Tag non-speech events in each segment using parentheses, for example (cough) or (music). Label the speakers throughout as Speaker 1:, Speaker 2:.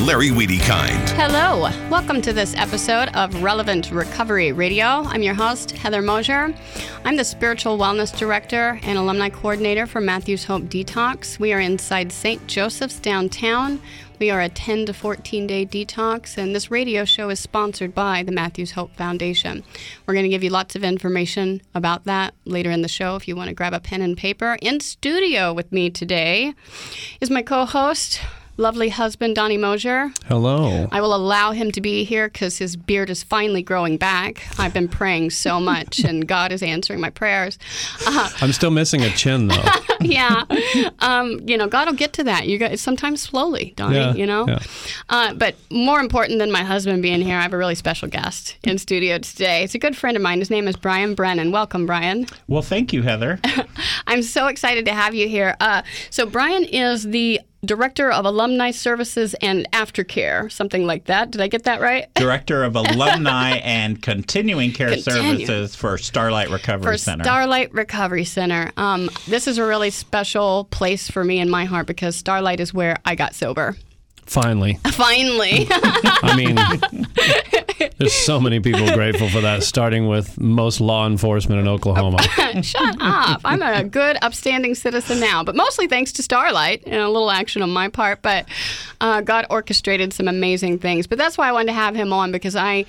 Speaker 1: Larry Weedy-Kind.
Speaker 2: Hello, welcome to this episode of Relevant Recovery Radio. I'm your host, Heather Mosier. I'm the Spiritual Wellness Director and Alumni Coordinator for Matthews Hope Detox. We are inside St. Joseph's downtown. We are a 10 to 14 day detox, and this radio show is sponsored by the Matthews Hope Foundation. We're going to give you lots of information about that later in the show if you want to grab a pen and paper. In studio with me today is my co host, lovely husband, Donnie Mosier.
Speaker 3: Hello.
Speaker 2: I will allow him to be here because his beard is finally growing back. I've been praying so (laughs) much, and God is answering my prayers. Uh,
Speaker 3: I'm still missing a chin, though. (laughs)
Speaker 2: yeah, um, you know, God will get to that. You guys sometimes slowly, Donnie.
Speaker 3: Yeah,
Speaker 2: you know,
Speaker 3: yeah.
Speaker 2: uh, but more important than my husband being here, I have a really special guest in studio today. It's a good friend of mine. His name is Brian Brannan. Welcome, Brian.
Speaker 4: Well, thank you, Heather. (laughs)
Speaker 2: I'm so excited to have you here. Uh, so Brian is the director of alumni services and aftercare, something like that. Did I get that right? (laughs)
Speaker 4: Director of Alumni and Continuing Care
Speaker 2: Continue.
Speaker 4: Services for Starlite Recovery
Speaker 2: for
Speaker 4: Center.
Speaker 2: Starlite Recovery Center. Um, this is a really special place for me in my heart because Starlite is where I got sober.
Speaker 3: Finally. (laughs)
Speaker 2: Finally.
Speaker 3: I mean, (laughs) (laughs) there's so many people grateful for that, starting with most law enforcement in Oklahoma. (laughs)
Speaker 2: Shut up. I'm a good, upstanding citizen now, but mostly thanks to Starlite and a little action on my part. But uh, God orchestrated some amazing things. But that's why I wanted to have him on because I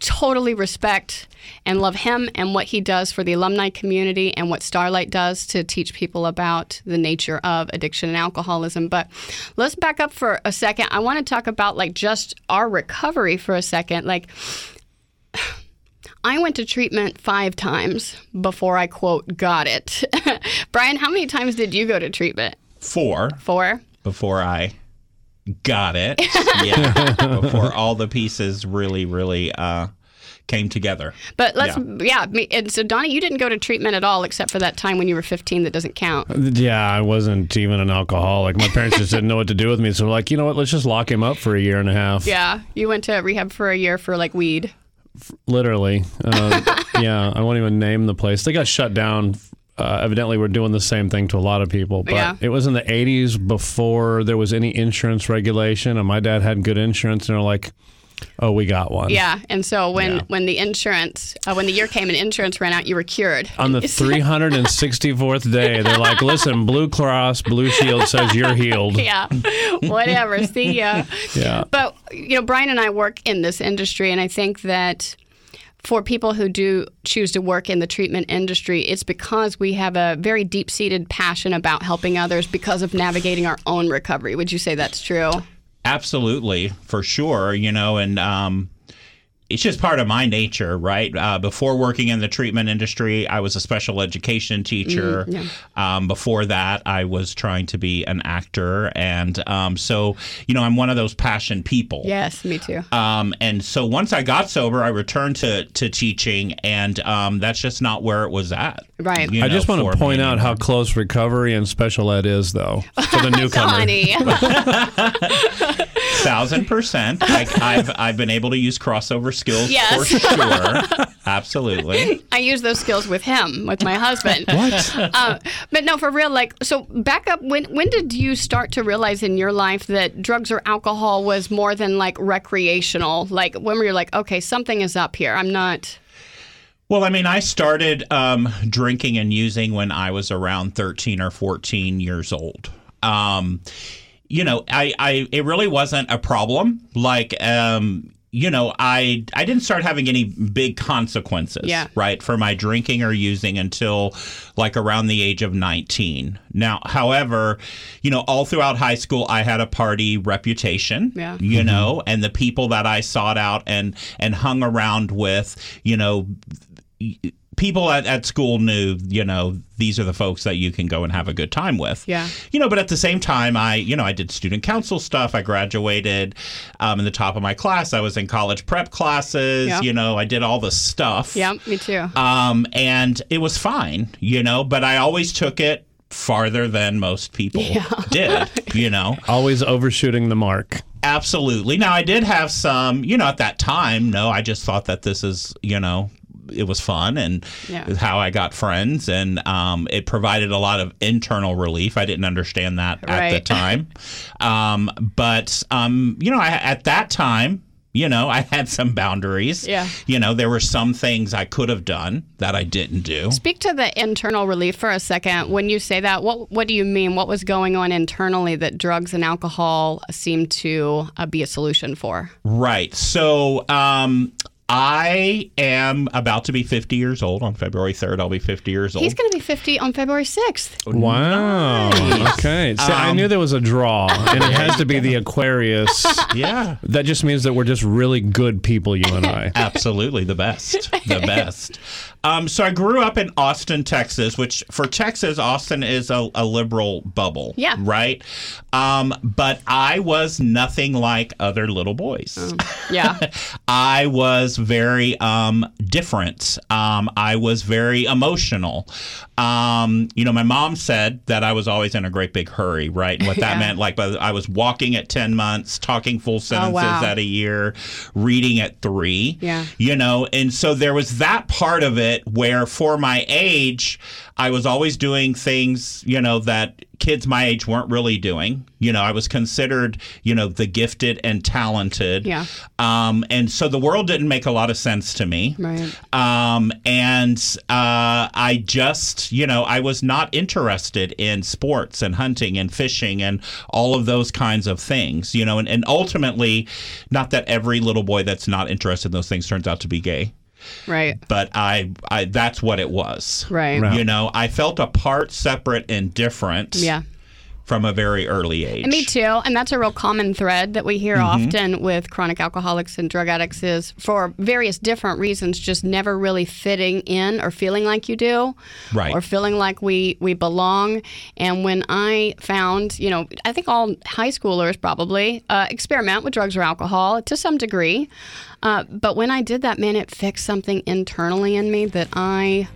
Speaker 2: totally respect and love him and what he does for the alumni community and what Starlite does to teach people about the nature of addiction and alcoholism. But let's back up for a second. I want to talk about like just our recovery for a second. Like (sighs) I went to treatment five times before I quote got it. (laughs) Brian, how many times did you go to treatment?
Speaker 4: Four
Speaker 2: Four.
Speaker 4: before I got it. (laughs) Yeah. before all the pieces really, really uh, came together.
Speaker 2: But let's yeah. me, and so Donnie, you didn't go to treatment at all except for that time when you were 15 that doesn't count.
Speaker 3: Yeah, I wasn't even an alcoholic. My parents just didn't know what to do with me. So, like, you know what? Let's just lock him up for a year and a half.
Speaker 2: Yeah, you went to rehab for a year for like weed.
Speaker 3: Literally. Uh, (laughs) yeah, I won't even name the place. They got shut down. Uh, evidently, we're doing the same thing to a lot of people. But
Speaker 2: Yeah.
Speaker 3: it was in the 80s before there was any insurance regulation. And my dad had good insurance. And they're like, oh, we got one.
Speaker 2: Yeah, and so when
Speaker 3: Yeah.
Speaker 2: when the insurance uh, when the year came and insurance ran out, you were cured.
Speaker 3: On the (laughs) 364th day, they're like, listen, Blue Cross, Blue Shield says you're healed. (laughs)
Speaker 2: yeah, whatever. See ya.
Speaker 3: Yeah.
Speaker 2: But you know, Brian and I work in this industry, and I think that for people who do choose to work in the treatment industry, it's because we have a very deep seated passion about helping others because of navigating our own recovery. Would you say that's true?
Speaker 4: Absolutely, for sure. You know, and um, it's just part of my nature, right? Uh, before working in the treatment industry, I was a special education teacher. um, before that, I was trying to be an actor, and um, so you know, I'm one of those passion people.
Speaker 2: Yes, me too.
Speaker 4: Um, and so once I got sober, I returned to, to teaching, and um, that's just not where it was at.
Speaker 2: Right.
Speaker 4: you
Speaker 3: I just want to point
Speaker 4: me
Speaker 3: out how close recovery and special ed is, though, for the (laughs) newcomer. (laughs) (laughs)
Speaker 4: Thousand percent. I, I've I've been able to use crossover skills
Speaker 2: Yes.
Speaker 4: for sure. (laughs) Absolutely.
Speaker 2: I use those skills with him, with my husband.
Speaker 3: What?
Speaker 2: Uh, but no, for real. Like, so back up. When when did you start to realize in your life that drugs or alcohol was more than like recreational? Like when were you like, okay, something is up here. I'm not.
Speaker 4: Well, I mean, I started um, drinking and using when I was around thirteen or fourteen years old. Um, you know, I, I it really wasn't a problem. Like, um, you know, I I didn't start having any big consequences,
Speaker 2: Yeah.
Speaker 4: right, for my drinking or using until like around the age of 19. Now, however, you know, all throughout high school I had a party reputation,
Speaker 2: Yeah.
Speaker 4: you know, and the people that I sought out and and hung around with, you know, people at, at school knew, you know, these are the folks that you can go and have a good time with.
Speaker 2: Yeah.
Speaker 4: You know, but at the same time, I, you know, I did student council stuff. I graduated um, in the top of my class. I was in college prep classes.
Speaker 2: Yeah.
Speaker 4: You know, I did all the stuff.
Speaker 2: Yeah, me too.
Speaker 4: Um, and it was fine, you know, but I always took it farther than most people (laughs) did, you know.
Speaker 3: Always overshooting the mark.
Speaker 4: Absolutely. Now, I did have some, you know, at that time, no, I just thought that this is, you know, it was fun and
Speaker 2: Yeah.
Speaker 4: how I got friends, and um, it provided a lot of internal relief. I didn't understand that at the (laughs) time, um, but um, you know, I, at that time, you know, I had some boundaries.
Speaker 2: Yeah.
Speaker 4: You know, there were some things I could have done that I didn't do.
Speaker 2: Speak to the internal relief for a second. When you say that, what what do you mean? What was going on internally that drugs and alcohol seemed to uh, be a solution for?
Speaker 4: Right. So um, I am about to be 50 years old. On February 3rd, I'll be 50 years old.
Speaker 2: He's going to be 50 on February 6th.
Speaker 3: Wow. Okay. See, I um, knew there was a draw, and it has to be the Aquarius. (laughs)
Speaker 4: yeah.
Speaker 3: That just means that we're just really good people, you and I.
Speaker 4: Absolutely the best. The (laughs) best. Um, so I grew up in Austin, Texas, which for Texas, Austin is a, a liberal bubble.
Speaker 2: Yeah.
Speaker 4: Right. Um, but I was nothing like other little boys. (laughs)
Speaker 2: Yeah.
Speaker 4: I was very um, different. Um, I was very emotional. Um, you know, my mom said that I was always in a great big hurry, right? And what that (laughs)
Speaker 2: Yeah.
Speaker 4: meant, like, but I was walking at 10 months, talking full sentences
Speaker 2: wow.
Speaker 4: at a year, reading at three.
Speaker 2: Yeah.
Speaker 4: You know, and so there was that part of it where for my age, I was always doing things, you know, that kids my age weren't really doing. You know, I was considered, you know, the gifted and talented.
Speaker 2: Yeah.
Speaker 4: Um, and so the world didn't make a lot of sense to me.
Speaker 2: Right.
Speaker 4: Um, and uh, I just, you know, I was not interested in sports and hunting and fishing and all of those kinds of things, you know, and, and ultimately, not that every little boy that's not interested in those things turns out to be gay,
Speaker 2: Right.
Speaker 4: but I, I that's what it was.
Speaker 2: Right.
Speaker 3: Right.
Speaker 4: You know, I felt apart, separate, and different
Speaker 2: Yeah.
Speaker 4: From a very early age.
Speaker 2: And me too. And that's a real common thread that we hear
Speaker 4: Mm-hmm.
Speaker 2: often with chronic alcoholics and drug addicts is for various different reasons, just never really fitting in or feeling like you do.
Speaker 4: Right.
Speaker 2: Or feeling like we, we belong. And when I found, you know, I think all high schoolers probably uh, experiment with drugs or alcohol to some degree. Uh, but when I did that, man, it fixed something internally in me that I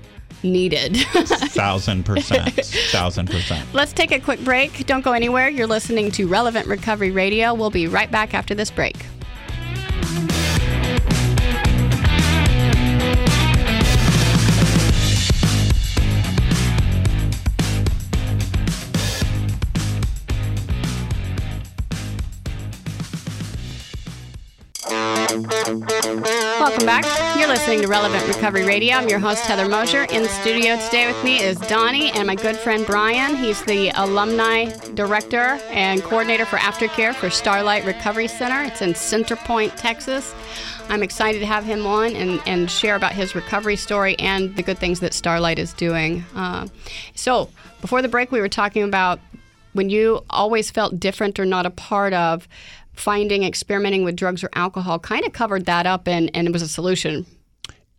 Speaker 2: needed. (laughs)
Speaker 4: Thousand percent. Thousand percent.
Speaker 2: Let's take a quick break. Don't go anywhere. You're listening to Relevant Recovery Radio. We'll be right back after this break. Welcome back. You're listening to Relevant Recovery Radio. I'm your host, Heather Mosier. In studio today with me is Donnie and my good friend Brian. He's the alumni director and coordinator for aftercare for Starlite Recovery Center. It's in Center Point, Texas. I'm excited to have him on and, and share about his recovery story and the good things that Starlite is doing. Uh, so, before the break, we were talking about when you always felt different or not a part of finding experimenting with drugs or alcohol kind of covered that up and, and it was a solution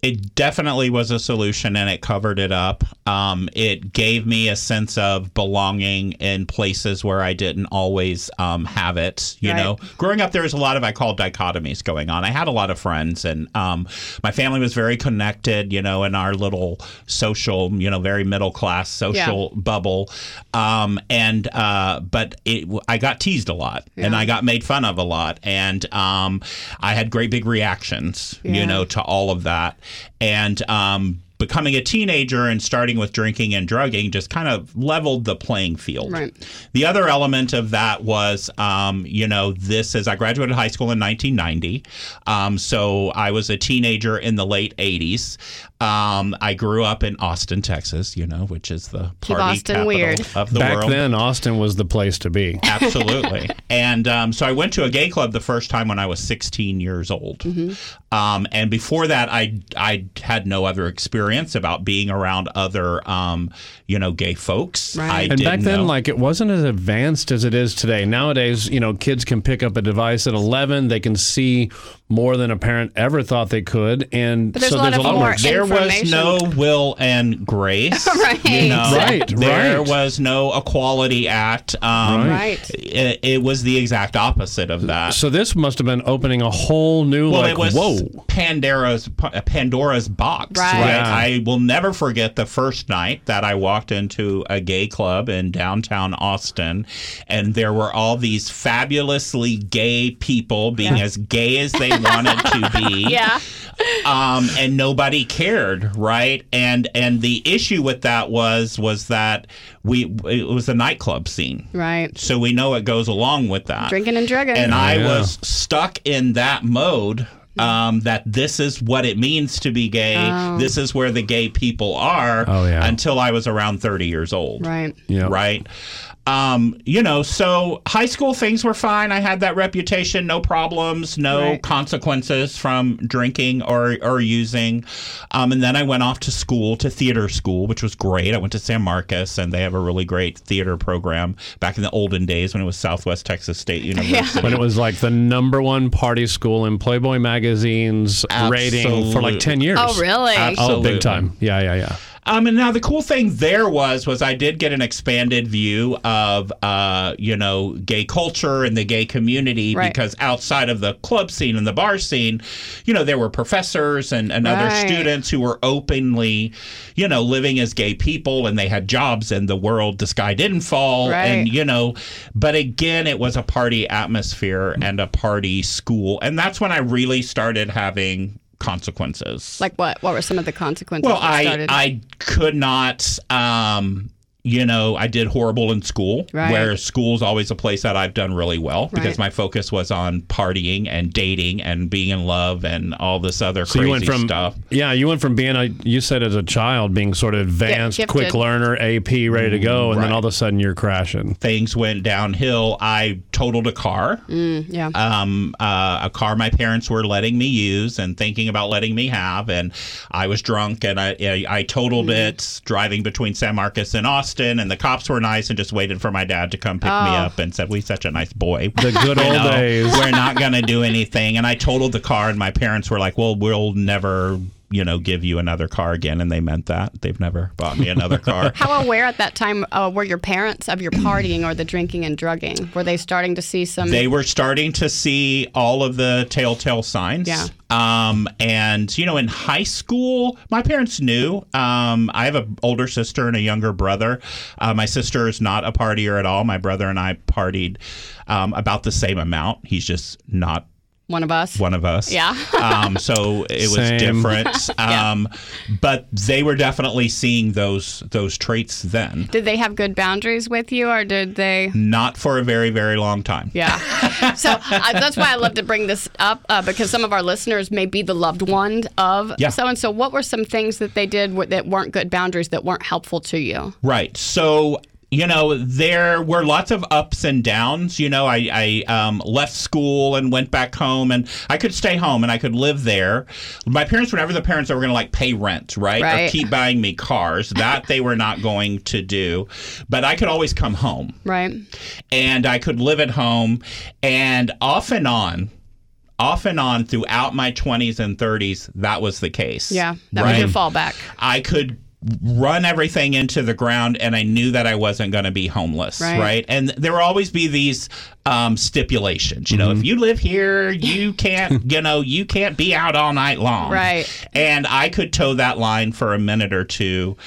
Speaker 4: It definitely was a solution and it covered it up. Um, it gave me a sense of belonging in places where I didn't always um, have it. You
Speaker 2: Right.
Speaker 4: know, growing up, there was a lot of, I call dichotomies going on. I had a lot of friends and um, my family was very connected, you know, in our little social, you know, very middle class social bubble. Um, and, uh, but it, I got teased a lot and I got made fun of a lot. And um, I had great big reactions,
Speaker 2: Yeah.
Speaker 4: you know, to all of that. And um, becoming a teenager and starting with drinking and drugging just kind of leveled the playing field.
Speaker 2: Right.
Speaker 4: The other element of that was, um, you know, this is I graduated high school in 1990. Um, so I was a teenager in the late 80s. Um, I grew up in Austin, Texas, you know, which is the
Speaker 2: Keep
Speaker 4: party
Speaker 2: Austin
Speaker 4: capital
Speaker 2: weird.
Speaker 4: of the
Speaker 3: Back
Speaker 4: world.
Speaker 3: then, Austin was the place to be.
Speaker 4: Absolutely. (laughs) and um, so I went to a gay club the first time when I was 16 years old.
Speaker 2: Mm-hmm.
Speaker 4: Um, and before that, I I had no other experience about being around other, um, you know, gay folks.
Speaker 2: Right.
Speaker 4: I
Speaker 3: And back then,
Speaker 4: know.
Speaker 3: like it wasn't as advanced as it is today. Nowadays, you know, kids can pick up a device at 11. They can see more than a parent ever thought they could, and
Speaker 2: there's
Speaker 3: so
Speaker 2: a
Speaker 3: there's a lot
Speaker 2: more
Speaker 4: there was no will and grace.
Speaker 2: Right.
Speaker 4: You know,
Speaker 3: Right,
Speaker 4: There
Speaker 3: right.
Speaker 4: was no Equality Act. Um,
Speaker 3: Right.
Speaker 4: It, it was the exact opposite of that.
Speaker 3: So this must have been opening a whole new
Speaker 4: Well,
Speaker 3: like
Speaker 4: it was
Speaker 3: whoa.
Speaker 4: Pandora's Pandora's box.
Speaker 2: Right.
Speaker 4: Right.
Speaker 3: Yeah.
Speaker 4: I will never forget the first night that I walked into a gay club in downtown Austin, and there were all these fabulously gay people being as gay as they wanted to be. (laughs)
Speaker 2: Yeah.
Speaker 4: um, and nobody cared, right? And and the issue with that was was that we it was a nightclub scene,
Speaker 2: Right.
Speaker 4: so we know it goes along with that.
Speaker 2: Drinking and drugging.
Speaker 4: and I
Speaker 3: Yeah.
Speaker 4: was stuck in that mode. Um, that this is what it means to be gay.
Speaker 2: Oh.
Speaker 4: This is where the gay people are.
Speaker 3: Oh, yeah.
Speaker 4: Until I was around thirty years old
Speaker 2: right.
Speaker 3: Yeah.
Speaker 4: right? Um, you know, so high school things were fine. I had that reputation, no problems, no
Speaker 2: Right.
Speaker 4: consequences from drinking or or using. Um, and then I went off to school, to theater school, which was great. I went to San Marcos, and they have a really great theater program back in the olden days when it was Southwest Texas State (laughs) University.
Speaker 3: When it was like the number one party school in Playboy magazine's rating for like ten years.
Speaker 2: Oh, really?
Speaker 3: Oh,
Speaker 4: Absolutely.
Speaker 3: big time. Yeah, yeah, yeah.
Speaker 4: Um, and now the cool thing there was was I did get an expanded view of uh, you know gay culture and the gay community
Speaker 2: Right.
Speaker 4: because outside of the club scene and the bar scene, you know there were professors and, and other students who were openly, you know, living as gay people and they had jobs in the world. The sky didn't fall,
Speaker 2: Right.
Speaker 4: and you know, but again, it was a party atmosphere and a party school, and that's when I really started having consequences.
Speaker 2: Like what? What were some of the consequences?
Speaker 4: Well, I
Speaker 2: started?
Speaker 4: I could not. Um, you know, I did horrible in school,
Speaker 2: Right.
Speaker 4: where school's always a place that I've done really well because my focus was on partying and dating and being in love and all this other
Speaker 3: So
Speaker 4: crazy
Speaker 3: you went from
Speaker 4: stuff.
Speaker 3: yeah, you went from being a you said as a child being sort of advanced,
Speaker 2: gifted.
Speaker 3: quick learner, AP, ready to go, and then all of a sudden you're crashing.
Speaker 4: Things went downhill. I totaled a car,
Speaker 2: Mm, yeah.
Speaker 4: um, uh, a car my parents were letting me use and thinking about letting me have, and I was drunk and I I, I totaled
Speaker 2: Mm.
Speaker 4: it driving between San Marcos and Austin, and the cops were nice and just waited for my dad to come pick me
Speaker 2: Oh.
Speaker 4: up and said, "We such a nice boy."
Speaker 3: The good (laughs) old
Speaker 4: know,
Speaker 3: days.
Speaker 4: We're not gonna do anything, and I totaled the car, and my parents were like, "Well, we'll never." You know, give you another car again, and they meant that. They've never bought me another car. (laughs)
Speaker 2: How aware at that time uh, were your parents of your partying or the drinking and drugging? Were they starting to see some?
Speaker 4: they were starting to see all of the telltale signs.
Speaker 2: Yeah.
Speaker 4: Um, and you know, in high school, my parents knew. Um, I have an older sister and a younger brother. Uh, my sister is not a partier at all. My brother and I partied um, about the same amount. He's just not
Speaker 2: one of us.
Speaker 4: one of us.
Speaker 2: Yeah.
Speaker 4: um, so (laughs) it was
Speaker 3: Same.
Speaker 4: different. (laughs) Um, but they were definitely seeing those those traits then.
Speaker 2: Did they have good boundaries with you, or did they?
Speaker 4: Not for a very very long time.
Speaker 2: Yeah. (laughs) So uh, that's why I love to bring this up uh, because some of our listeners may be the loved one of so and so. What were some things that they did that weren't good boundaries that weren't helpful to you?
Speaker 4: Right. So you know there were lots of ups and downs you know i, I um, left school and went back home and i could stay home and i could live there my parents were never the parents that were going to like pay rent right? or
Speaker 2: Right.
Speaker 4: keep buying me cars that they were not going to do but i could always come home
Speaker 2: Right.
Speaker 4: and I could live at home. And off and on, off and on throughout my 20s and 30s, that was the case.
Speaker 2: Yeah. That was your fallback.
Speaker 4: I could run everything into the ground and I knew that I wasn't going to be homeless,
Speaker 2: Right.
Speaker 4: right. And there will always be these um, stipulations, you know, if you live here, you can't, (laughs) you know, you can't be out all night long.
Speaker 2: Right.
Speaker 4: And I could toe that line for a minute or two.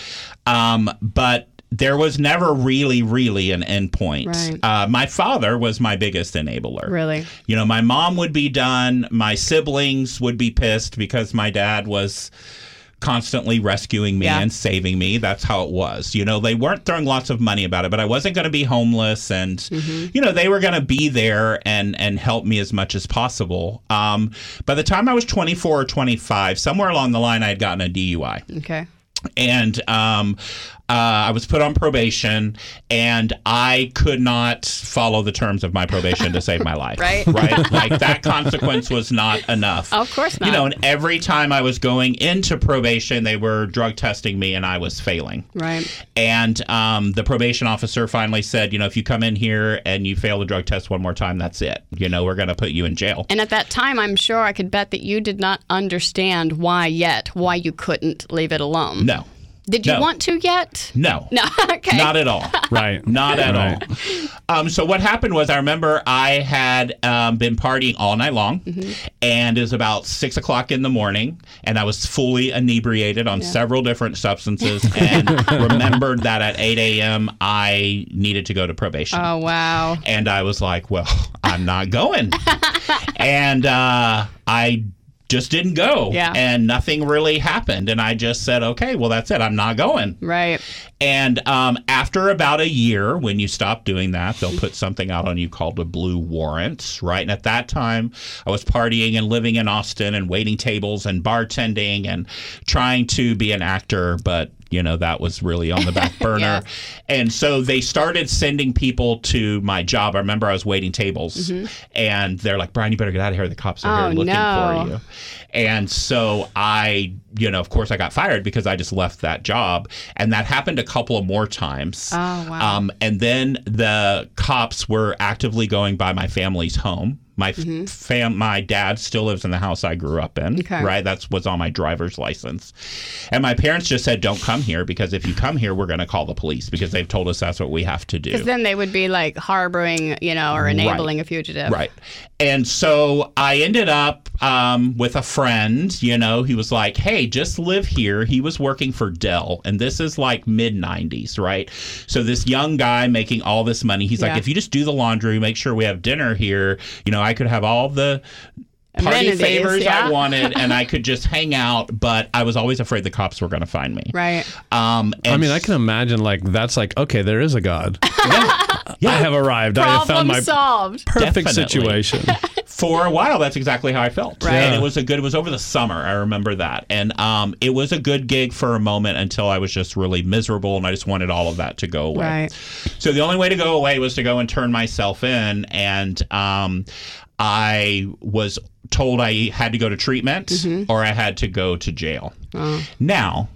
Speaker 4: Um, but there was never really, really an end point.
Speaker 2: Right.
Speaker 4: Uh, my father was my biggest enabler.
Speaker 2: Really.
Speaker 4: You know, my mom would be done. My siblings would be pissed because my dad was constantly rescuing me
Speaker 2: Yeah.
Speaker 4: and saving me. That's how it was. You know, they weren't throwing lots of money about it, but I wasn't going to be homeless and
Speaker 2: Mm-hmm.
Speaker 4: you know, they were going to be there and and help me as much as possible. Um, by the time I was 24 or 25, somewhere along the line I had gotten a DUI
Speaker 2: Okay.
Speaker 4: and um, uh, I was put on probation, and I could not follow the terms of my probation to save my (laughs) life.
Speaker 2: Right.
Speaker 4: Right. (laughs) Like that consequence was not enough.
Speaker 2: Of course not.
Speaker 4: You know, and every time I was going into probation, they were drug testing me, and I was failing.
Speaker 2: Right.
Speaker 4: And um, the probation officer finally said, you know, if you come in here and you fail the drug test one more time, that's it. You know, we're going to put you in jail.
Speaker 2: And at that time, I'm sure I could bet that you did not understand why yet, why you couldn't leave it alone.
Speaker 4: No.
Speaker 2: Did you
Speaker 4: No.
Speaker 2: want to yet?
Speaker 4: No. (laughs)
Speaker 2: No. okay.
Speaker 4: Not at all. (laughs)
Speaker 3: Right.
Speaker 4: Not at
Speaker 3: Right.
Speaker 4: all. Um, so what happened was, I remember I had um, been partying all night long, and it was about six o'clock in the morning, and I was fully inebriated on several different substances, (laughs) and remembered that at eight a.m. I needed to go to probation.
Speaker 2: oh wow.
Speaker 4: And I was like, well, I'm not going. and uh, I just didn't go.
Speaker 2: Yeah.
Speaker 4: And nothing really happened. And I just said, okay, well, that's it. I'm not going.
Speaker 2: Right.
Speaker 4: And um, after about a year, when you stop doing that, they'll put something out on you called a blue warrant, right? And at that time, I was partying and living in Austin and waiting tables and bartending and trying to be an actor, but you know that was really on the back (laughs) burner.
Speaker 2: Yeah.
Speaker 4: And so they started sending people to my job. I remember I was waiting tables, and they're like, "Brian, you better get out of here. The cops are
Speaker 2: Mm-hmm. Oh,
Speaker 4: here looking
Speaker 2: no.
Speaker 4: for you." And so I, you know, of course, I got fired because I just left that job. And that happened a couple of more times.
Speaker 2: Oh, wow.
Speaker 4: Um, and then the cops were actively going by my family's home. My f fam, my dad still lives in the house I grew up in.
Speaker 2: Mm-hmm. Okay.
Speaker 4: Right, that's what's on my driver's license. And my parents just said, "Don't come here because if you come here, we're going to call the police because they've told us that's what we have to do."
Speaker 2: Because then they would be like harboring, you know, or enabling a fugitive.
Speaker 4: Right. And so I ended up um, with a friend, you know, he was like, hey, just live here. He was working for Dell, and this is like mid 90s, right? So this young guy making all this money, he's
Speaker 2: Yeah.
Speaker 4: like, if you just do the laundry, make sure we have dinner here, you know, I could have all the party
Speaker 2: Amenities,
Speaker 4: favors
Speaker 2: yeah.
Speaker 4: I wanted, and I (laughs) could just hang out, but I was always afraid the cops were going to find me.
Speaker 2: Right.
Speaker 4: Um, and
Speaker 3: I mean, I can imagine like that's like okay, there is a God. (laughs) Yeah. I have arrived. I have found my
Speaker 2: solved.
Speaker 3: perfect
Speaker 4: Definitely.
Speaker 3: situation. (laughs)
Speaker 4: for a while that's exactly how i felt
Speaker 2: Right.
Speaker 4: and it was a good it was over the summer i remember that and um, it was a good gig for a moment until i was just really miserable and i just wanted all of that to go away
Speaker 2: Right.
Speaker 4: so the only way to go away was to go and turn myself in and um, i was told i had to go to treatment mm-hmm. or i had to go to jail. Uh. Now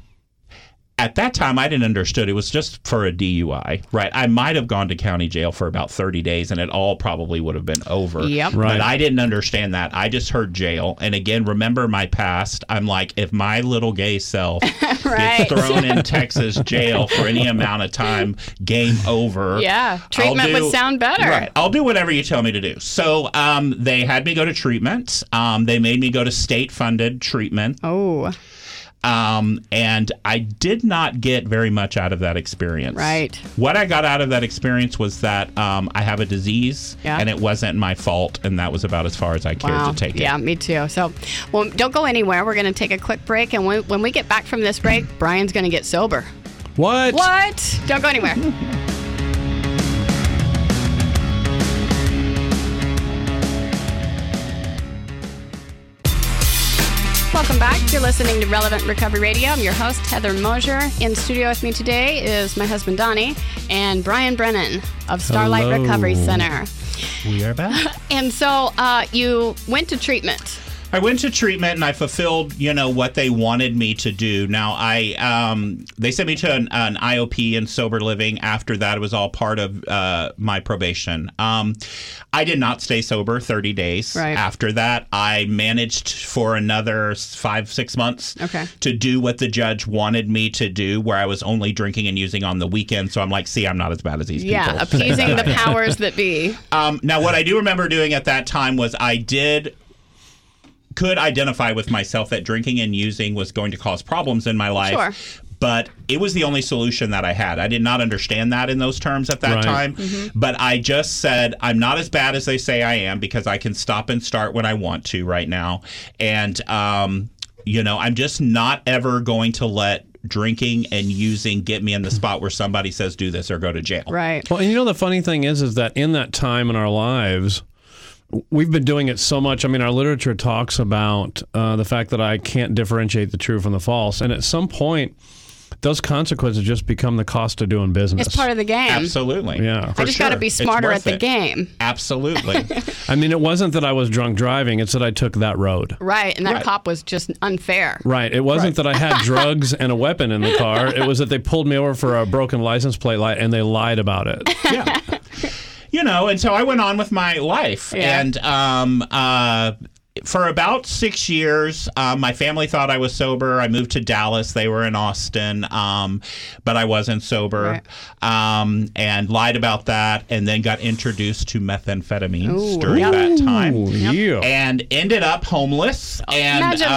Speaker 4: at that time I didn't understood it was just for a DUI, right? I might have gone to county jail for about 30 days and it all probably would have been over.
Speaker 2: Yep.
Speaker 3: Right.
Speaker 4: But I didn't understand that. I just heard jail. And again, remember my past. I'm like, if my little gay self (laughs)
Speaker 2: Right.
Speaker 4: gets thrown in Texas jail for any amount of time, game over.
Speaker 2: Yeah.
Speaker 4: I'll
Speaker 2: Treatment would sound better.
Speaker 4: Right. I'll do whatever you tell me to do. So um, they had me go to treatment. Um, they made me go to state funded treatment.
Speaker 2: Oh,
Speaker 4: Um, and I did not get very much out of that experience.
Speaker 2: Right.
Speaker 4: What I got out of that experience was that um, I have a disease
Speaker 2: Yeah.
Speaker 4: and it wasn't my fault. And that was about as far as I cared
Speaker 2: wow.
Speaker 4: to take
Speaker 2: Yeah,
Speaker 4: it.
Speaker 2: Yeah, me too. So, well, don't go anywhere. We're going to take a quick break. And when, when we get back from this break, Brian's going to get sober.
Speaker 3: What?
Speaker 2: What? Don't go anywhere. (laughs) Welcome back. You're listening to Relevant Recovery Radio. I'm your host, Heather Mosier. In studio with me today is my husband, Donnie, and Brian Brannan of Starlite
Speaker 3: Hello.
Speaker 2: Recovery Center.
Speaker 4: We are back. (laughs)
Speaker 2: And so uh, you went to treatment.
Speaker 4: I went to treatment and I fulfilled, you know, what they wanted me to do. Now, I um, they sent me to an, an IOP and sober living. After that, it was all part of uh, my probation. Um, I did not stay sober 30 days.
Speaker 2: Right.
Speaker 4: After that, I managed for another five, six months
Speaker 2: Okay.
Speaker 4: to do what the judge wanted me to do, where I was only drinking and using on the weekend. So I'm like, see, I'm not as bad as these
Speaker 2: Yeah,
Speaker 4: people.
Speaker 2: Yeah, appeasing the (laughs) powers that be.
Speaker 4: Um, now, what I do remember doing at that time was I did could identify with myself that drinking and using was going to cause problems in my life.
Speaker 2: Sure.
Speaker 4: But it was the only solution that I had. I did not understand that in those terms at that
Speaker 3: Right.
Speaker 4: time.
Speaker 2: Mm-hmm.
Speaker 4: But I just said, I'm not as bad as they say I am because I can stop and start when I want to right now. And, um, you know, I'm just not ever going to let drinking and using get me in the spot where somebody says do this or go to jail.
Speaker 2: Right.
Speaker 3: Well, and you know the funny thing is, is that in that time in our lives, we've been doing it so much. I mean, our literature talks about uh, the fact that I can't differentiate the true from the false, and at some point, those consequences just become the cost of doing business.
Speaker 2: It's part of the game.
Speaker 4: Absolutely.
Speaker 3: Yeah.
Speaker 2: I just got to be smarter at the
Speaker 4: it.
Speaker 2: game.
Speaker 4: Absolutely. (laughs)
Speaker 3: I mean, it wasn't that I was drunk driving; it's that I took that road.
Speaker 2: Right. And that
Speaker 4: Right.
Speaker 2: cop was just unfair.
Speaker 3: Right. It wasn't that I had (laughs) drugs and a weapon in the car. It was that they pulled me over for a broken license plate light and they lied about it.
Speaker 4: yeah. You know, and so I went on with my life.
Speaker 2: Yeah.
Speaker 4: And um, uh, for about six years, um, my family thought I was sober. I moved to Dallas. They were in Austin, um, but I wasn't sober. Um, and lied about that, and then got introduced to methamphetamines
Speaker 2: Ooh,
Speaker 4: during
Speaker 2: yep.
Speaker 4: that time.
Speaker 3: Ooh, yeah.
Speaker 4: And ended up homeless. and
Speaker 2: imagine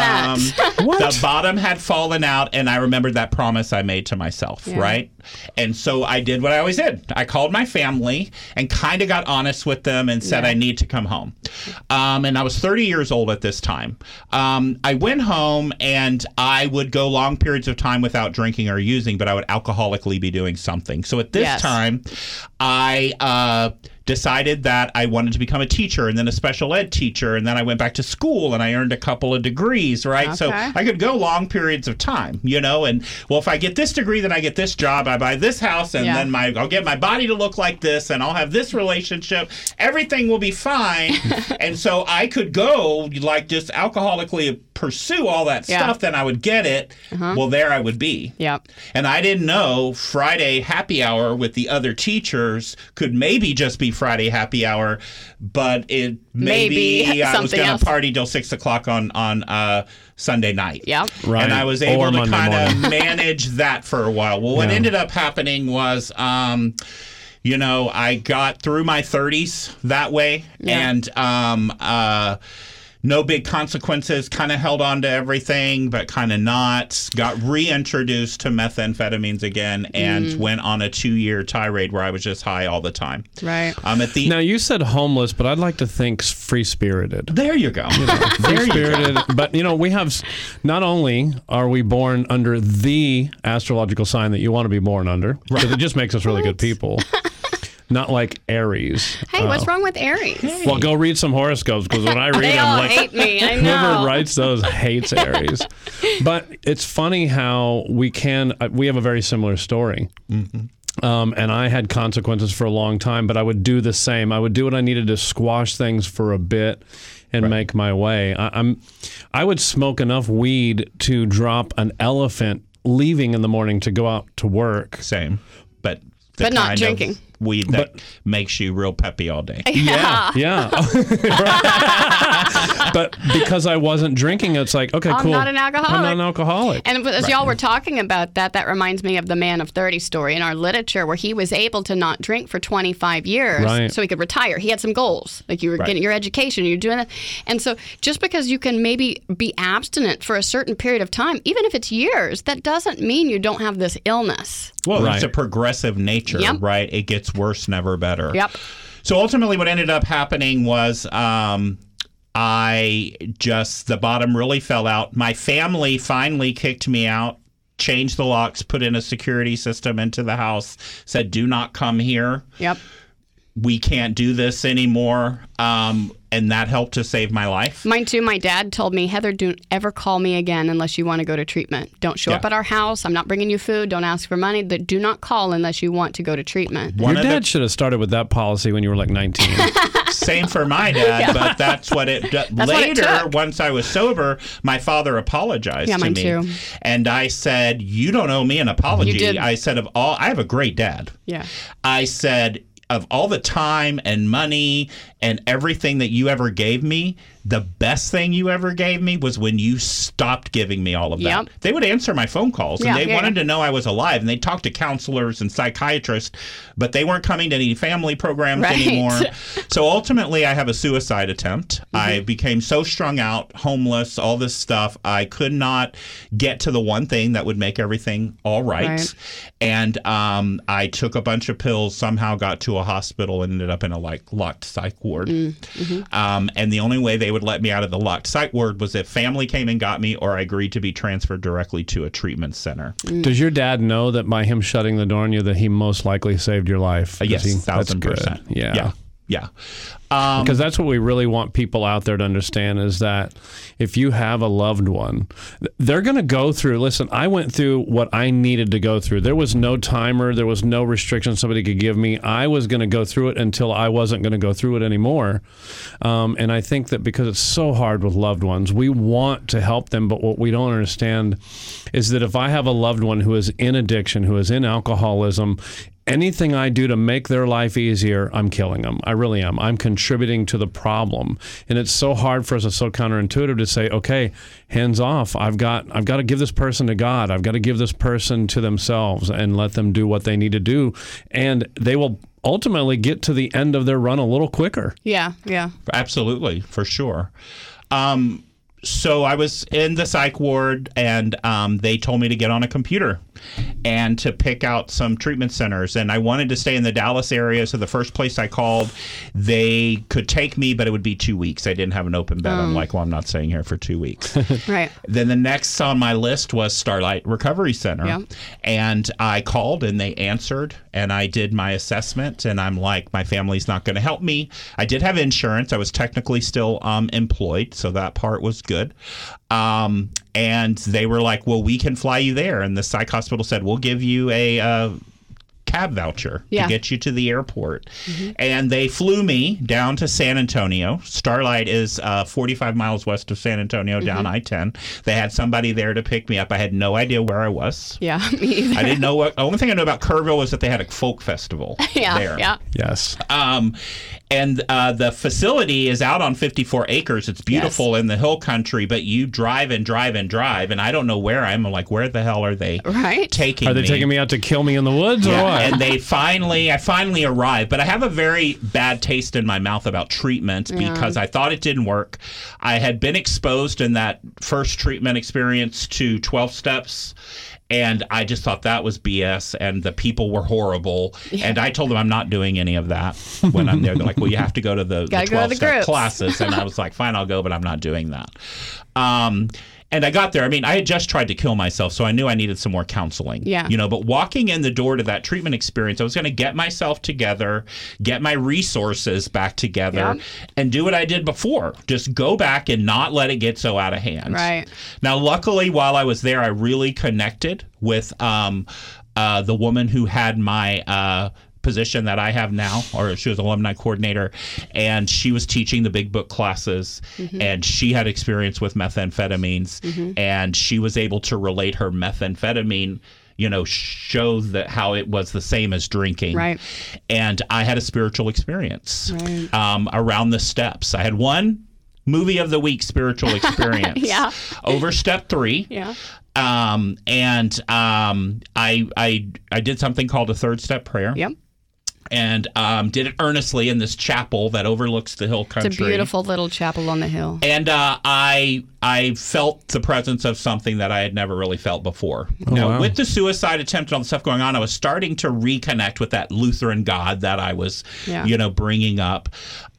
Speaker 4: um, (laughs)
Speaker 3: What?
Speaker 4: the bottom had fallen out, and I remembered that promise I made to myself,
Speaker 2: Yeah.
Speaker 4: right? And so I did what I always did. I called my family and kind of got honest with them and said
Speaker 2: Yeah.
Speaker 4: I need to come home. Um, and I was 30 years old at this time. Um, I went home and I would go long periods of time without drinking or using, but I would alcoholically be doing something. So at this
Speaker 2: Yes.
Speaker 4: time, I. Uh, decided that I wanted to become a teacher and then a special ed teacher and then I went back to school and I earned a couple of degrees, right? So I could go long periods of time, you know, and well if I get this degree then I get this job, I buy this house and
Speaker 2: Yeah.
Speaker 4: then my I'll get my body to look like this and I'll have this relationship. Everything will be fine. (laughs) and so I could go like just alcoholically pursue all that
Speaker 2: Yeah. Uh-huh.
Speaker 4: stuff then I would get it. Well there I would be.
Speaker 2: Yep.
Speaker 4: And I didn't know Friday happy hour with the other teachers could maybe just be Friday happy hour, but it maybe,
Speaker 2: Maybe
Speaker 4: I was going to party till six o'clock on on uh, Sunday night.
Speaker 2: Yeah,
Speaker 3: Right.
Speaker 4: And I was
Speaker 3: Or
Speaker 4: able to kind of (laughs) manage that for a while. Well, what
Speaker 3: Yeah.
Speaker 4: ended up happening was. Um, you know, I got through my 30s that way,
Speaker 2: Yeah.
Speaker 4: and um, uh, no big consequences. Kind of held on to everything, but kind of not. Got reintroduced to methamphetamines again, and
Speaker 2: Mm.
Speaker 4: went on a two-year tirade where I was just high all the time.
Speaker 2: Right.
Speaker 4: Um, at the
Speaker 3: Now, you said homeless, but I'd like to think free spirited.
Speaker 4: there you go.
Speaker 3: free (laughs)
Speaker 4: there you go.
Speaker 3: spirited. But you know, we have not only are we born under the astrological sign that you want to be born under, because it just makes us really good people. Not like Aries.
Speaker 2: Hey, what's
Speaker 3: Uh,
Speaker 2: wrong with Aries?
Speaker 3: Well, go read some horoscopes because when I read them, like
Speaker 2: hate me. I (laughs)
Speaker 3: whoever writes those hates Aries. but it's funny how we can. uh, We have a very similar story. Um, and I had consequences for a long time, but I would do the same. I would do what I needed to squash things for a bit and make my way. I, I'm, I would smoke enough weed to drop an elephant leaving in the morning to go out to work.
Speaker 4: Same, but
Speaker 2: But not drinking.
Speaker 4: Of weed that makes you real peppy all day. (laughs)
Speaker 3: Yeah, yeah. (laughs) (laughs) but because I wasn't drinking, it's like okay,
Speaker 2: I'm
Speaker 3: cool.
Speaker 2: not an alcoholic.
Speaker 3: I'm not an alcoholic.
Speaker 2: And as y'all were talking about that, that reminds me of the Man of 30 story in our literature where he was able to not drink for 25 years
Speaker 3: Right.
Speaker 2: so he could retire. He had some goals. Like you were
Speaker 4: Right.
Speaker 2: getting your education, you're doing it, And so just because you can maybe be abstinent for a certain period of time, even if it's years, that doesn't mean you don't have this illness.
Speaker 4: Well,
Speaker 3: Right.
Speaker 4: it's a progressive nature,
Speaker 2: Yep.
Speaker 4: right? It gets worse, never better.
Speaker 2: Yep.
Speaker 4: So ultimately, what ended up happening was um, I just, the bottom really fell out. My family finally kicked me out, changed the locks, put in a security system into the house, said, do not come here.
Speaker 2: Yep.
Speaker 4: We can't do this anymore. Um, and that helped to save my life.
Speaker 2: Mine too. My dad told me, Heather, don't ever call me again unless you want to go to treatment. Don't show up at our house. I'm not bringing you food. Don't ask for money. Th- Do not call unless you want to go to treatment.
Speaker 4: One
Speaker 3: Your
Speaker 4: of the-
Speaker 3: dad should have started with that policy when you were like 19. (laughs)
Speaker 4: Same for my dad, but that's what it.
Speaker 2: That's what it
Speaker 4: later,
Speaker 2: took.
Speaker 4: once I was sober, my father apologized
Speaker 2: Yeah,
Speaker 4: to
Speaker 2: mine
Speaker 4: me,
Speaker 2: too.
Speaker 4: and I said, "You don't owe me an apology."
Speaker 2: You did.
Speaker 4: I said, "Of all, I have a great dad."
Speaker 2: Yeah.
Speaker 4: I said, "Of all the time and money and everything that you ever gave me, the best thing you ever gave me was when you stopped giving me all of that."
Speaker 2: Yep.
Speaker 4: They would answer my phone calls,
Speaker 2: Yeah,
Speaker 4: and they
Speaker 2: yeah,
Speaker 4: wanted
Speaker 2: yeah.
Speaker 4: to know I was alive, and they talked to counselors and psychiatrists, but they weren't coming to any family programs
Speaker 2: Right.
Speaker 4: anymore. (laughs) So ultimately, I have a suicide attempt.
Speaker 2: Mm-hmm.
Speaker 4: I became so strung out, homeless, all this stuff. I could not get to the one thing that would make everything all right.
Speaker 2: Right.
Speaker 4: And um, I took a bunch of pills, somehow got to a hospital, and ended up in a like locked psych ward.
Speaker 2: Mm-hmm.
Speaker 4: Um, and the only way they would let me out of the locked psych ward was if family came and got me, or I agreed to be transferred directly to a treatment center.
Speaker 3: Does your dad know that by him shutting the door on you that he most likely saved your life?
Speaker 4: Uh, yes,
Speaker 3: he-
Speaker 4: thousand
Speaker 3: that's good.
Speaker 4: percent.
Speaker 3: Yeah.
Speaker 4: yeah, Yeah. Um,
Speaker 3: because that's what we really want people out there to understand is that if you have a loved one they're going to go through listen i went through what i needed to go through. There was no timer there was no restriction somebody could give me. I was going to go through it until i wasn't going to go through it anymore. Um, and i think that because it's so hard with loved ones we want to help them but what we don't understand is that if i have a loved one who is in addiction who is in alcoholism anything I do to make their life easier, I'm killing them. I really am. I'm contributing to the problem. And it's so hard for us, it's so counterintuitive to say, okay, hands off. I've got I've got to give this person to God. I've got to give this person to themselves and let them do what they need to do. And they will ultimately get to the end of their run a little quicker.
Speaker 2: Yeah, yeah.
Speaker 4: Absolutely, for sure. Um, so I was in the psych ward, and um, they told me to get on a computer and to pick out some treatment centers. And I wanted to stay in the Dallas area, so the first place I called, they could take me, but it would be two weeks. I didn't have an open bed. I'm like, well, I'm not staying here for two weeks. (laughs)
Speaker 2: Right.
Speaker 4: Then the next on my list was Starlite Recovery Center.
Speaker 2: Yeah.
Speaker 4: And I called and they answered and I did my assessment and I'm like, my family's not going to help me. I did have insurance. I was technically still um, employed, so that part was good. Um, and they were like, well, we can fly you there. And the psych hospital said, we'll give you a. Uh, cab voucher
Speaker 2: Yeah.
Speaker 4: to get you to the airport. And they flew me down to San Antonio. Starlite is uh, 45 miles west of San Antonio down I 10. They had somebody there to pick me up. I had no idea where I was.
Speaker 2: Yeah, (laughs) me either.
Speaker 4: I didn't know what. The only thing I knew about Kerrville was that they had a folk festival (laughs)
Speaker 2: yeah,
Speaker 4: there.
Speaker 2: yeah.
Speaker 3: Yes.
Speaker 4: Um, and uh, the facility is out on 54 acres. It's beautiful in the hill country, but you drive and drive and drive, and I don't know where I'm. like, where the hell are they
Speaker 2: Right.
Speaker 4: taking
Speaker 3: Are they
Speaker 4: me?
Speaker 3: taking me out to kill me in the woods or what?
Speaker 4: and they finally, I finally arrived, but I have a very bad taste in my mouth about treatment because I thought it didn't work. I had been exposed in that first treatment experience to 12 steps. And I just thought that was BS, and the people were horrible. And I told them I'm not doing any of that when I'm there. They're like, "Well, you have to go to the, (laughs) the
Speaker 2: Gotta
Speaker 4: 12
Speaker 2: the
Speaker 4: step classes," and I was like, "Fine, I'll go, but I'm not doing that." Um, and I got there. I mean, I had just tried to kill myself, so I knew I needed some more counseling.
Speaker 2: Yeah.
Speaker 4: You know, but walking in the door to that treatment experience, I was going to get myself together, get my resources back together,
Speaker 2: Yeah.
Speaker 4: and do what I did before. Just go back and not let it get so out of hand.
Speaker 2: Right.
Speaker 4: Now, luckily, while I was there, I really connected with um, uh, the woman who had my. Uh, position that I have now, or she was an alumni coordinator, and she was teaching the big book classes, and she had experience with methamphetamines, and she was able to relate her methamphetamine, you know, show that how it was the same as drinking,
Speaker 2: Right.
Speaker 4: And I had a spiritual experience um, around the steps. I had one movie of the week spiritual (laughs) experience.
Speaker 2: Yeah.
Speaker 4: Over step three.
Speaker 2: Yeah.
Speaker 4: Um, and um, I I I did something called a third step prayer.
Speaker 2: Yep.
Speaker 4: And um, did it earnestly in this chapel that overlooks the hill country.
Speaker 2: It's a beautiful little chapel on the hill.
Speaker 4: And uh, I I felt the presence of something that I had never really felt before. now,
Speaker 3: wow.
Speaker 4: with the suicide attempt and all the stuff going on, I was starting to reconnect with that Lutheran God that I was,
Speaker 2: Yeah.
Speaker 4: you know, bringing up.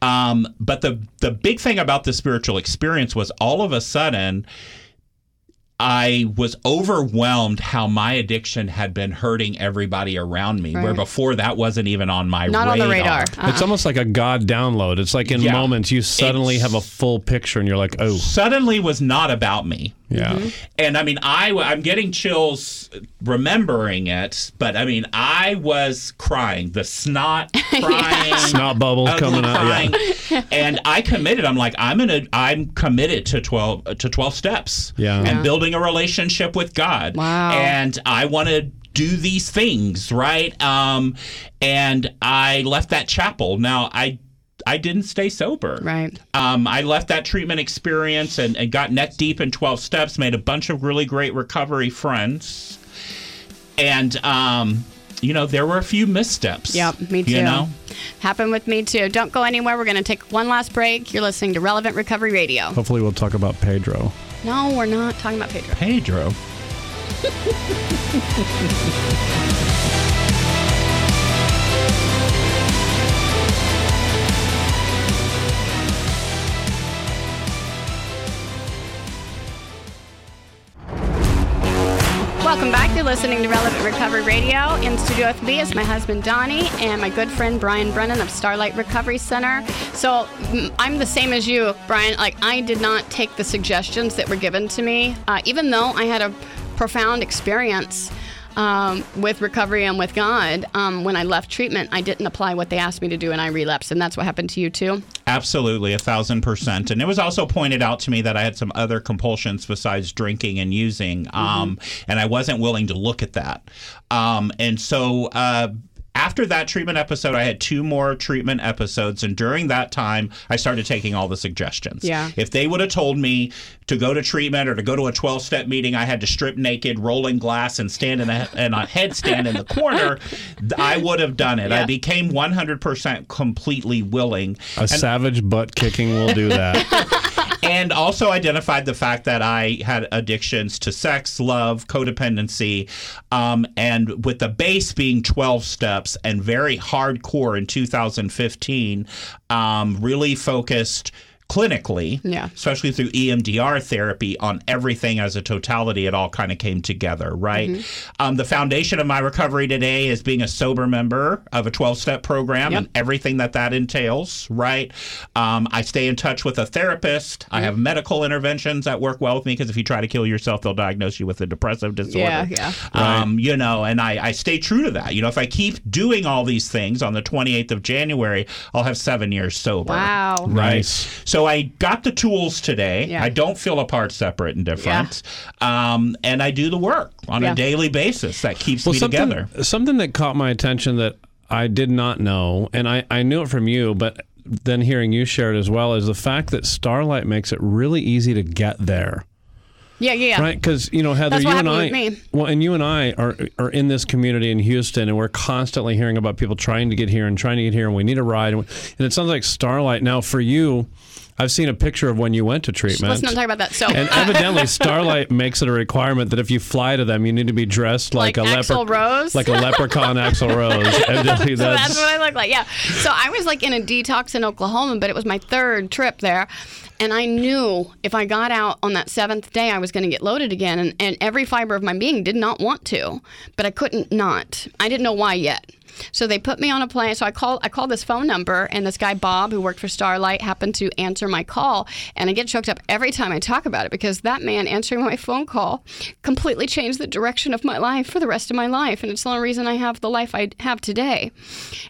Speaker 4: Um, but the the big thing about the spiritual experience was all of a sudden. I was overwhelmed how my addiction had been hurting everybody around me, where before that wasn't even on my
Speaker 2: Not
Speaker 4: radar.
Speaker 2: on the radar. Uh-uh.
Speaker 3: It's uh-huh. almost like a God download. It's like in
Speaker 4: Yeah.
Speaker 3: moments you suddenly
Speaker 4: It's-
Speaker 3: have a full picture and you're like, oh,
Speaker 4: Suddenly was not about me.
Speaker 3: yeah. Mm-hmm.
Speaker 4: And I mean, I I'm getting chills remembering it, but I mean, I was crying, the snot (laughs) crying.
Speaker 3: Snot bubbles
Speaker 4: ugly
Speaker 3: coming out. Yeah.
Speaker 4: and I committed. I'm like, I'm gonna, I'm committed to twelve to twelve steps.
Speaker 3: Yeah.
Speaker 4: and
Speaker 3: Yeah.
Speaker 4: building a relationship with God.
Speaker 2: Wow.
Speaker 4: And I want to do these things, right? Um, and I left that chapel. Now I. I didn't stay sober.
Speaker 2: Right.
Speaker 4: Um, I left that treatment experience and, and got neck deep in 12 steps, made a bunch of really great recovery friends. And, um, you know, there were a few missteps.
Speaker 2: Yep, me too.
Speaker 4: You know?
Speaker 2: Happened with me too. Don't go anywhere. We're going to take one last break. You're listening to Relevant Recovery Radio.
Speaker 3: Hopefully we'll talk about Pedro.
Speaker 2: No, we're not talking about Pedro.
Speaker 4: Pedro. (laughs)
Speaker 2: Welcome back. You're listening to Relevant Recovery Radio. In studio with me is my husband Donnie and my good friend Brian Brannan of Starlite Recovery Center. So I'm the same as you, Brian. Like I did not take the suggestions that were given to me, uh, even though I had a profound experience um, with recovery and with God, um, when I left treatment, I didn't apply what they asked me to do and I relapsed. And that's what happened to you too?
Speaker 4: Absolutely, a thousand percent. And it was also pointed out to me that I had some other compulsions besides drinking and using. Um, mm-hmm. And I wasn't willing to look at that. Um, and so, uh, after that treatment episode, I had two more treatment episodes, and during that time, I started taking all the suggestions.
Speaker 2: Yeah.
Speaker 4: If they would have told me to go to treatment or to go to a 12 step meeting, I had to strip naked, roll in glass, and stand in a, in a headstand in the corner, I would have done it. Yeah. I became 100% completely willing.
Speaker 3: A and, savage butt kicking will do that. (laughs)
Speaker 4: and also identified the fact that I had addictions to sex, love, codependency, um, and with the base being 12 steps and very hardcore in 2015, um, really focused clinically,
Speaker 2: yeah.
Speaker 4: especially through EMDR therapy, on everything as a totality. It all kind of came together, right? Mm-hmm. Um, the foundation of my recovery today is being a sober member of a 12 step program yep. and everything that that entails, right? Um, I stay in touch with a therapist. Mm-hmm. I have medical interventions that work well with me because if you try to kill yourself, they'll diagnose you with a depressive disorder.
Speaker 2: Yeah, yeah.
Speaker 4: Um, right. You know, and I, I stay true to that. You know, if I keep doing all these things on the 28th of January, I'll have seven years sober.
Speaker 2: Wow.
Speaker 4: Right. Nice. So I got the tools today. Yeah. I don't feel apart, separate, and different. Yeah. Um, and I do the work on yeah. a daily basis that keeps well, me
Speaker 3: something,
Speaker 4: together.
Speaker 3: Something that caught my attention that I did not know, and I, I knew it from you, but then hearing you share it as well, is the fact that Starlite makes it really easy to get there.
Speaker 2: Yeah, yeah, yeah.
Speaker 3: Right, because you know Heather, you and I, well, and you and I are are in this community in Houston, and we're constantly hearing about people trying to get here and trying to get here, and we need a ride, and, and it sounds like Starlite. Now, for you, I've seen a picture of when you went to treatment.
Speaker 2: Let's not talk about that. So,
Speaker 3: and evidently, Starlite makes it a requirement that if you fly to them, you need to be dressed like,
Speaker 2: like
Speaker 3: a
Speaker 2: Axl Rose,
Speaker 3: like a leprechaun Axl Rose. (laughs) Evidently,
Speaker 2: so that's, that's what I look like. Yeah. So I was like in a detox in Oklahoma, but it was my third trip there, and I knew if I got out on that seventh day, I was going to get loaded again, and, and every fiber of my being did not want to, but I couldn't not. I didn't know why yet. So they put me on a plane. So I called I called this phone number, and this guy Bob, who worked for Starlite, happened to answer my call. And I get choked up every time I talk about it because that man answering my phone call completely changed the direction of my life for the rest of my life, and it's the only reason I have the life I have today.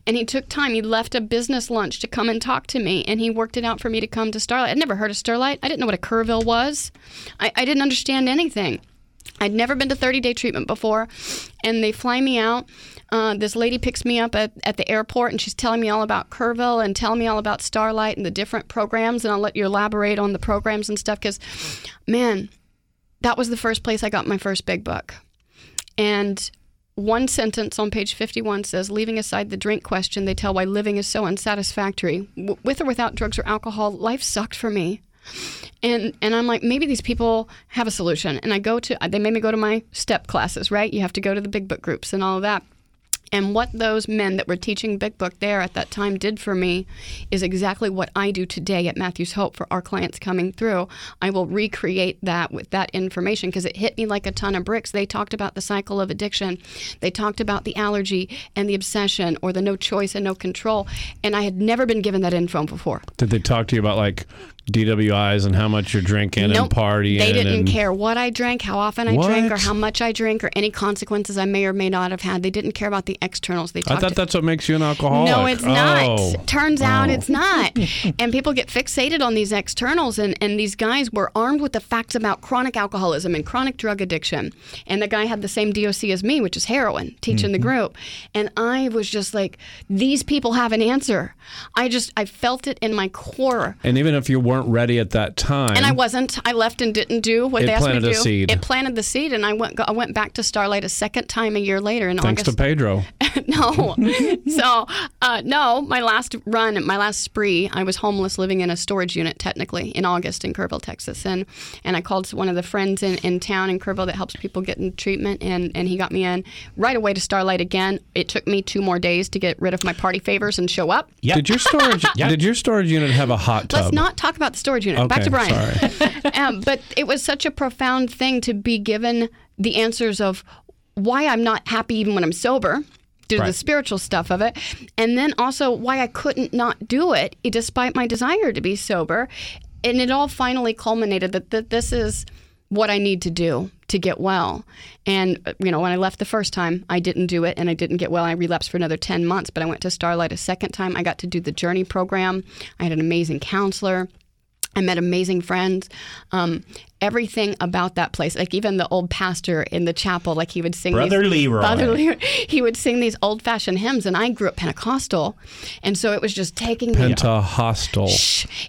Speaker 2: And he took time. He left a business lunch to come and talk to me, and he worked it out for me to come to Starlite. I'd never heard of Starlite. I didn't know what a Kerrville was. I, I didn't understand anything. I'd never been to 30 day treatment before, and they fly me out. Uh, this lady picks me up at, at the airport and she's telling me all about Kerrville and telling me all about Starlite and the different programs. And I'll let you elaborate on the programs and stuff because, man, that was the first place I got my first big book. And one sentence on page 51 says, leaving aside the drink question, they tell why living is so unsatisfactory. W- with or without drugs or alcohol, life sucked for me. And and I'm like, maybe these people have a solution. And I go to they made me go to my step classes, right? You have to go to the big book groups and all of that. And what those men that were teaching Big Book there at that time did for me is exactly what I do today at Matthews Hope for our clients coming through. I will recreate that with that information because it hit me like a ton of bricks. They talked about the cycle of addiction, they talked about the allergy and the obsession or the no choice and no control. And I had never been given that info before.
Speaker 3: Did they talk to you about like DWIs and how much you're drinking
Speaker 2: nope.
Speaker 3: and partying.
Speaker 2: They didn't
Speaker 3: and...
Speaker 2: care what I drank, how often I
Speaker 3: what?
Speaker 2: drank, or how much I drank, or any consequences I may or may not have had. They didn't care about the externals. They
Speaker 3: I thought that's what makes you an alcoholic.
Speaker 2: No, it's
Speaker 3: oh.
Speaker 2: not. Turns out oh. it's not. (laughs) and people get fixated on these externals, and, and these guys were armed with the facts about chronic alcoholism and chronic drug addiction. And the guy had the same DOC as me, which is heroin, teaching mm-hmm. the group. And I was just like, these people have an answer. I just, I felt it in my core.
Speaker 3: And even if you weren't ready at that time.
Speaker 2: And I wasn't. I left and didn't do what
Speaker 3: it
Speaker 2: they asked me to
Speaker 3: do.
Speaker 2: Seed. It planted the seed, and I went. I went back to Starlite a second time a year later in
Speaker 3: Thanks
Speaker 2: August.
Speaker 3: Thanks to Pedro. (laughs)
Speaker 2: no, so uh, no. My last run, my last spree, I was homeless, living in a storage unit technically in August in Kerrville, Texas, and and I called one of the friends in, in town in Kerrville that helps people get in treatment, and and he got me in right away to Starlite again. It took me two more days to get rid of my party favors and show up.
Speaker 3: Yep. Did your storage (laughs) yep. Did your storage unit have a hot tub?
Speaker 2: Let's not talk about about the storage unit. Back to Brian. (laughs) um, but it was such a profound thing to be given the answers of why I'm not happy even when I'm sober. The
Speaker 3: Right.
Speaker 2: spiritual stuff of it, and then also why I couldn't not do it despite my desire to be sober, and it all finally culminated that, that this is what I need to do to get well. And uh, you know, when I left the first time, I didn't do it, and I didn't get well. I relapsed for another ten months, but I went to Starlite a second time. I got to do the Journey program. I had an amazing counselor. I met amazing friends. Um, everything about that place, like even the old pastor in the chapel, like he would sing.
Speaker 4: Brother
Speaker 2: these,
Speaker 4: Leroy.
Speaker 2: Brother Leroy. (laughs) He would sing these old-fashioned hymns, and I grew up Pentecostal, and so it was just taking me.
Speaker 3: Pentahostal.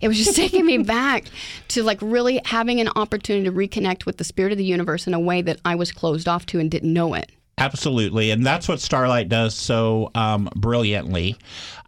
Speaker 2: It was just taking me back to like really having an opportunity to reconnect with the spirit of the universe in a way that I was closed off to and didn't know it.
Speaker 4: Absolutely, and that's what Starlite does so um, brilliantly.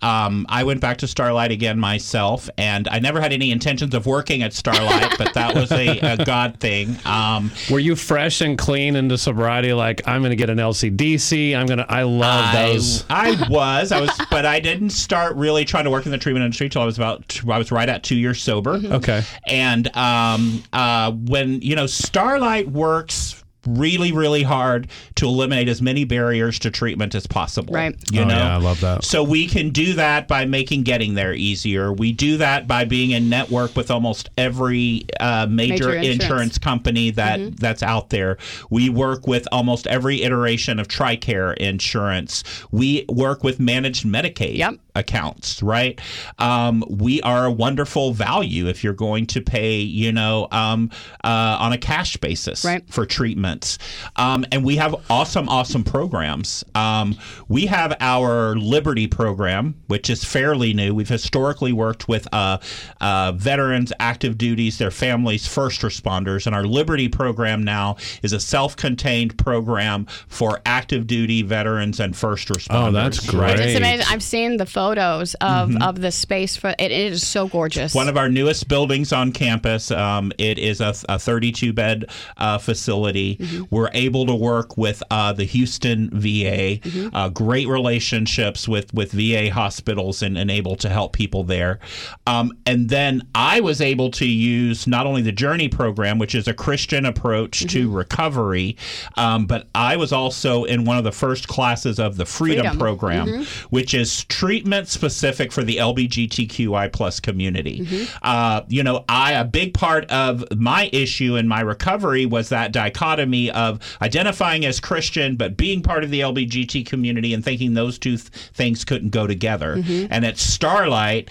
Speaker 4: Um, I went back to Starlite again myself, and I never had any intentions of working at Starlite, but that was a, a (laughs) God thing. Um,
Speaker 3: Were you fresh and clean into sobriety? Like I'm going to get an LCDC. I'm going to. I love
Speaker 4: I,
Speaker 3: those.
Speaker 4: I (laughs) was, I was, but I didn't start really trying to work in the treatment industry until I was about, I was right at two years sober.
Speaker 3: Okay.
Speaker 4: And um, uh, when you know, Starlite works really, really hard to eliminate as many barriers to treatment as possible.
Speaker 2: Right.
Speaker 4: You
Speaker 3: Oh,
Speaker 4: know,
Speaker 3: yeah, I love that.
Speaker 4: So we can do that by making getting there easier. We do that by being in network with almost every uh, major,
Speaker 2: Major insurance.
Speaker 4: insurance company that that's out there. We work with almost every iteration of TRICARE insurance. We work with managed Medicaid
Speaker 2: Yep.
Speaker 4: Accounts, right? Um, we are a wonderful value if you're going to pay, you know, um, uh, on a cash basis
Speaker 2: Right.
Speaker 4: for treatments. Um, and we have awesome, awesome programs. Um, we have our Liberty program, which is fairly new. We've historically worked with uh, uh, veterans, active duties, their families, first responders. And our Liberty program now is a self contained program for active duty veterans and first responders.
Speaker 3: Oh, that's
Speaker 4: right?
Speaker 3: great.
Speaker 2: It's amazing. I've seen the photos of, of the space for it. It is so gorgeous.
Speaker 4: One of our newest buildings on campus. Um, it is a, a 32 bed uh, facility. We're able to work with uh, the Houston VA, uh, great relationships with, with VA hospitals and, and able to help people there. Um, and then I was able to use not only the Journey program, which is a Christian approach to recovery, um, but I was also in one of the first classes of the Freedom,
Speaker 2: Freedom.
Speaker 4: program, which is treatment specific for the LBGTQI plus community. Uh, you know, I a big part of my issue in my recovery was that dichotomy of identifying as Christian but being part of the LBGT community and thinking those two th- things couldn't go together. And at Starlite.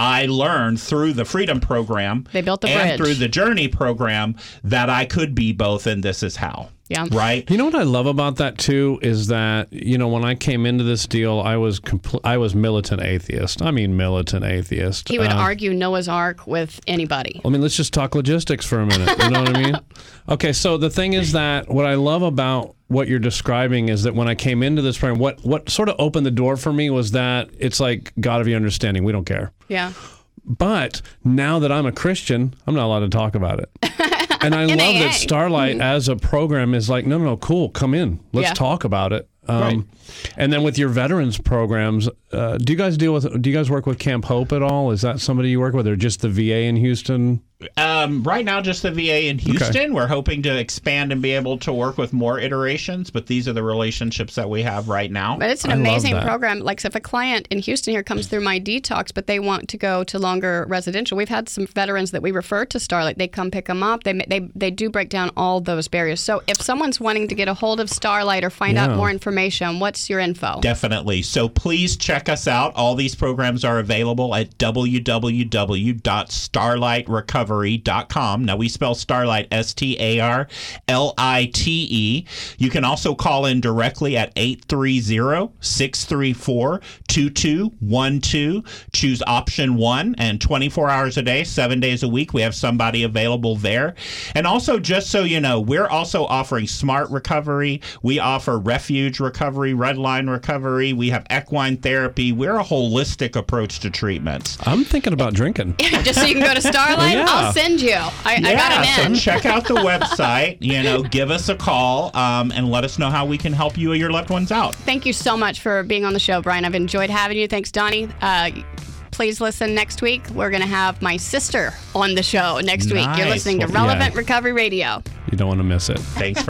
Speaker 4: I learned through the Freedom Program
Speaker 2: They built the
Speaker 4: and
Speaker 2: bridge.
Speaker 4: through the Journey Program that I could be both, and this is how.
Speaker 2: Yeah.
Speaker 4: Right.
Speaker 3: You know what I love about that too is that you know when I came into this deal, I was compl- I was militant atheist. I mean militant atheist.
Speaker 2: he would
Speaker 3: Uh,
Speaker 2: argue Noah's Ark with anybody.
Speaker 3: I mean, let's just talk logistics for a minute. You know what I mean? (laughs) Okay, so the thing is that what I love about what you're describing is that when I came into this program, what what sort of opened the door for me was that it's like God of your understanding. We don't care.
Speaker 2: Yeah.
Speaker 3: But now that I'm a Christian, I'm not allowed to talk about it. (laughs) And I love
Speaker 2: NAA.
Speaker 3: that Starlite as a program is like, no, no, no, cool, come in, let's
Speaker 2: Yeah.
Speaker 3: talk about it. Um, And then with your veterans programs, uh, do you guys deal with? Do you guys work with Camp Hope at all? Is that somebody you work with, or just the VA in Houston?
Speaker 4: Um, right now, just the VA in Houston. We're hoping to expand and be able to work with more iterations, but these are the relationships that we have right now.
Speaker 2: But it's an
Speaker 3: I
Speaker 2: amazing program. Like, so if a client in Houston here comes through my detox, but they want to go to longer residential, we've had some veterans that we refer to Starlite. They come pick them up. They they they do break down all those barriers. So if someone's wanting to get a hold of Starlite or find out more information, what's your info?
Speaker 4: Definitely. So please check us out. All these programs are available at www.starliterecovery.com. Now we spell Starlite S T A R L I T E. You can also call in directly at 830-634-2212. Choose option 1 and 24 hours a day, 7 days a week we have somebody available there. And also just so you know, we're also offering smart recovery. We offer refuge recovery, red line recovery. We have equine therapy. We're a holistic approach to treatments.
Speaker 3: I'm thinking about drinking. (laughs)
Speaker 2: Just so you can go to Starlite,
Speaker 3: Yeah.
Speaker 2: I'll send you. I, I got
Speaker 4: so
Speaker 2: an in.
Speaker 4: check out the (laughs) website. You know, give us a call um, and let us know how we can help you or your loved ones out.
Speaker 2: Thank you so much for being on the show, Brian. I've enjoyed having you. Thanks, Donnie. Uh, please listen next week. We're going to have my sister on the show next week. You're
Speaker 4: Nice.
Speaker 2: listening to Relevant
Speaker 3: yeah.
Speaker 2: Recovery Radio.
Speaker 3: You don't want to miss it.
Speaker 4: Thanks